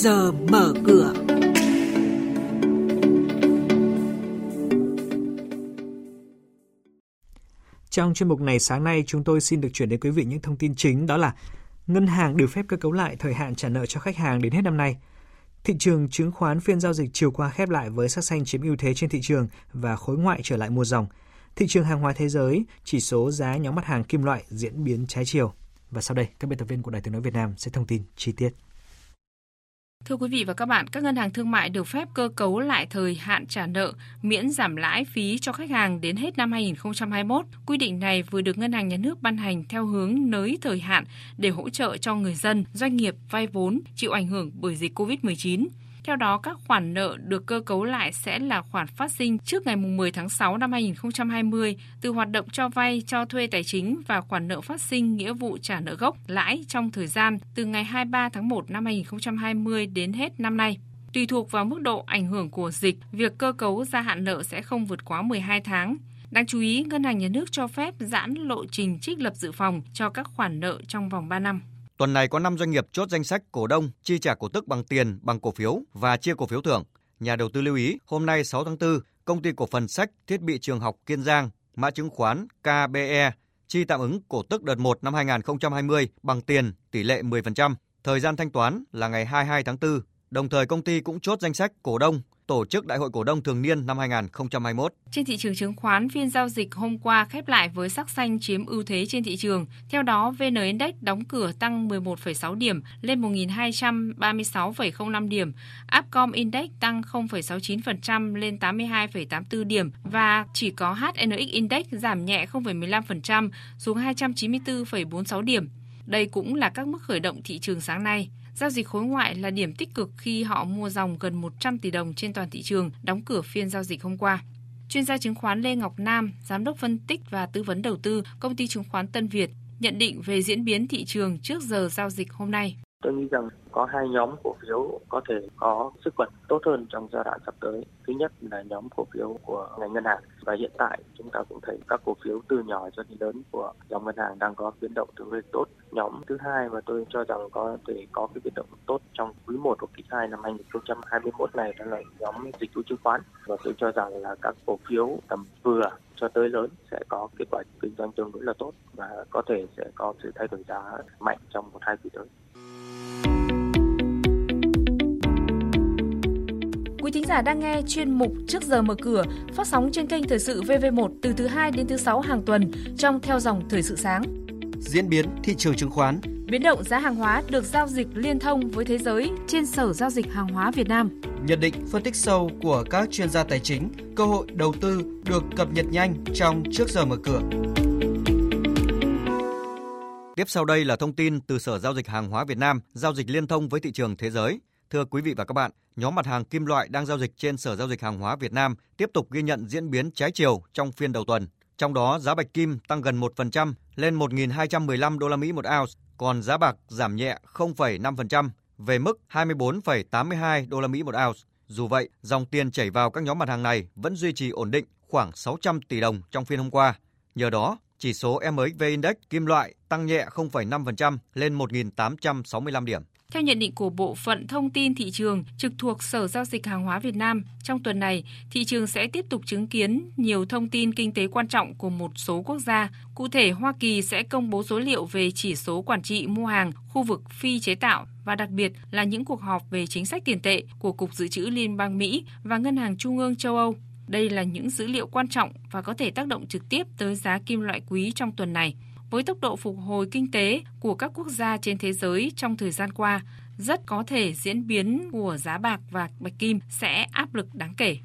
giờ mở cửa. Trong chuyên mục này sáng nay chúng tôi xin được chuyển đến quý vị những thông tin chính đó là ngân hàng được phép cơ cấu lại thời hạn trả nợ cho khách hàng đến hết năm nay. Thị trường chứng khoán phiên giao dịch chiều qua khép lại với sắc xanh chiếm ưu thế trên thị trường và khối ngoại trở lại mua dòng. Thị trường hàng hóa thế giới, chỉ số giá nhóm mặt hàng kim loại diễn biến trái chiều. Và sau đây, các biên tập viên của Đài Tiếng nói Việt Nam sẽ thông tin chi tiết. Thưa quý vị và các bạn, các ngân hàng thương mại được phép cơ cấu lại thời hạn trả nợ, miễn giảm lãi phí cho khách hàng đến hết năm 2021. Quy định này vừa được Ngân hàng Nhà nước ban hành theo hướng nới thời hạn để hỗ trợ cho người dân, doanh nghiệp vay vốn chịu ảnh hưởng bởi dịch COVID-19. Theo đó, các khoản nợ được cơ cấu lại sẽ là khoản phát sinh trước ngày 10 tháng 6 năm 2020 từ hoạt động cho vay, cho thuê tài chính và khoản nợ phát sinh nghĩa vụ trả nợ gốc, lãi trong thời gian từ ngày 23 tháng 1 năm 2020 đến hết năm nay. Tùy thuộc vào mức độ ảnh hưởng của dịch, việc cơ cấu gia hạn nợ sẽ không vượt quá 12 tháng. Đáng chú ý, Ngân hàng Nhà nước cho phép giãn lộ trình trích lập dự phòng cho các khoản nợ trong vòng 3 năm. Tuần này có 5 doanh nghiệp chốt danh sách cổ đông chi trả cổ tức bằng tiền, bằng cổ phiếu và chia cổ phiếu thưởng. Nhà đầu tư lưu ý, hôm nay 6 tháng 4, công ty cổ phần sách thiết bị trường học Kiên Giang, mã chứng khoán KBE chi tạm ứng cổ tức đợt 1 năm 2020 bằng tiền tỷ lệ 10%. Thời gian thanh toán là ngày 22 tháng 4. Đồng thời công ty cũng chốt danh sách cổ đông tổ chức Đại hội cổ đông thường niên năm 2021. Trên thị trường chứng khoán, phiên giao dịch hôm qua khép lại với sắc xanh chiếm ưu thế trên thị trường. Theo đó, VN Index đóng cửa tăng 11,6 điểm lên 1.236,05 điểm. Upcom Index tăng 0,69% lên 82,84 điểm và chỉ có HNX Index giảm nhẹ 0,15% xuống 294,46 điểm. Đây cũng là các mức khởi động thị trường sáng nay. Giao dịch khối ngoại là điểm tích cực khi họ mua dòng gần 100 tỷ đồng trên toàn thị trường đóng cửa phiên giao dịch hôm qua. Chuyên gia chứng khoán Lê Ngọc Nam, giám đốc phân tích và tư vấn đầu tư công ty chứng khoán Tân Việt nhận định về diễn biến thị trường trước giờ giao dịch hôm nay. Tôi nghĩ rằng có hai nhóm cổ phiếu có thể có sức bật tốt hơn trong giai đoạn sắp tới. Thứ nhất là nhóm cổ phiếu của ngành ngân hàng và hiện tại chúng ta cũng thấy các cổ phiếu từ nhỏ cho đến lớn của dòng ngân hàng đang có biến động tương đối tốt. Nhóm thứ hai mà tôi cho rằng có thể có cái biến động tốt trong quý 1 hoặc quý 2 năm 2021 này đó là nhóm dịch vụ chứng khoán và tôi cho rằng là các cổ phiếu tầm vừa cho tới lớn sẽ có kết quả kinh doanh tương đối là tốt và có thể sẽ có sự thay đổi giá mạnh trong một hai quý tới. Quý thính giả đang nghe chuyên mục Trước giờ mở cửa phát sóng trên kênh Thời sự VV1 từ thứ 2 đến thứ 6 hàng tuần trong theo dòng Thời sự sáng. Diễn biến thị trường chứng khoán Biến động giá hàng hóa được giao dịch liên thông với thế giới trên Sở Giao dịch Hàng hóa Việt Nam. Nhận định phân tích sâu của các chuyên gia tài chính, cơ hội đầu tư được cập nhật nhanh trong Trước giờ mở cửa. Tiếp sau đây là thông tin từ Sở Giao dịch Hàng hóa Việt Nam, giao dịch liên thông với thị trường thế giới. Thưa quý vị và các bạn, nhóm mặt hàng kim loại đang giao dịch trên Sở Giao dịch Hàng hóa Việt Nam tiếp tục ghi nhận diễn biến trái chiều trong phiên đầu tuần. Trong đó, giá bạch kim tăng gần 1% lên 1.215 đô la Mỹ một ounce, còn giá bạc giảm nhẹ 0,5% về mức 24,82 đô la Mỹ một ounce. Dù vậy, dòng tiền chảy vào các nhóm mặt hàng này vẫn duy trì ổn định khoảng 600 tỷ đồng trong phiên hôm qua. Nhờ đó, chỉ số MXV Index kim loại tăng nhẹ 0,5% lên 1.865 điểm. Theo nhận định của Bộ phận Thông tin Thị trường trực thuộc Sở Giao dịch Hàng hóa Việt Nam, trong tuần này, thị trường sẽ tiếp tục chứng kiến nhiều thông tin kinh tế quan trọng của một số quốc gia. Cụ thể, Hoa Kỳ sẽ công bố số liệu về chỉ số quản trị mua hàng khu vực phi chế tạo và đặc biệt là những cuộc họp về chính sách tiền tệ của Cục Dự trữ Liên bang Mỹ và Ngân hàng Trung ương châu Âu. Đây là những dữ liệu quan trọng và có thể tác động trực tiếp tới giá kim loại quý trong tuần này với tốc độ phục hồi kinh tế của các quốc gia trên thế giới trong thời gian qua, rất có thể diễn biến của giá bạc và bạch kim sẽ áp lực đáng kể.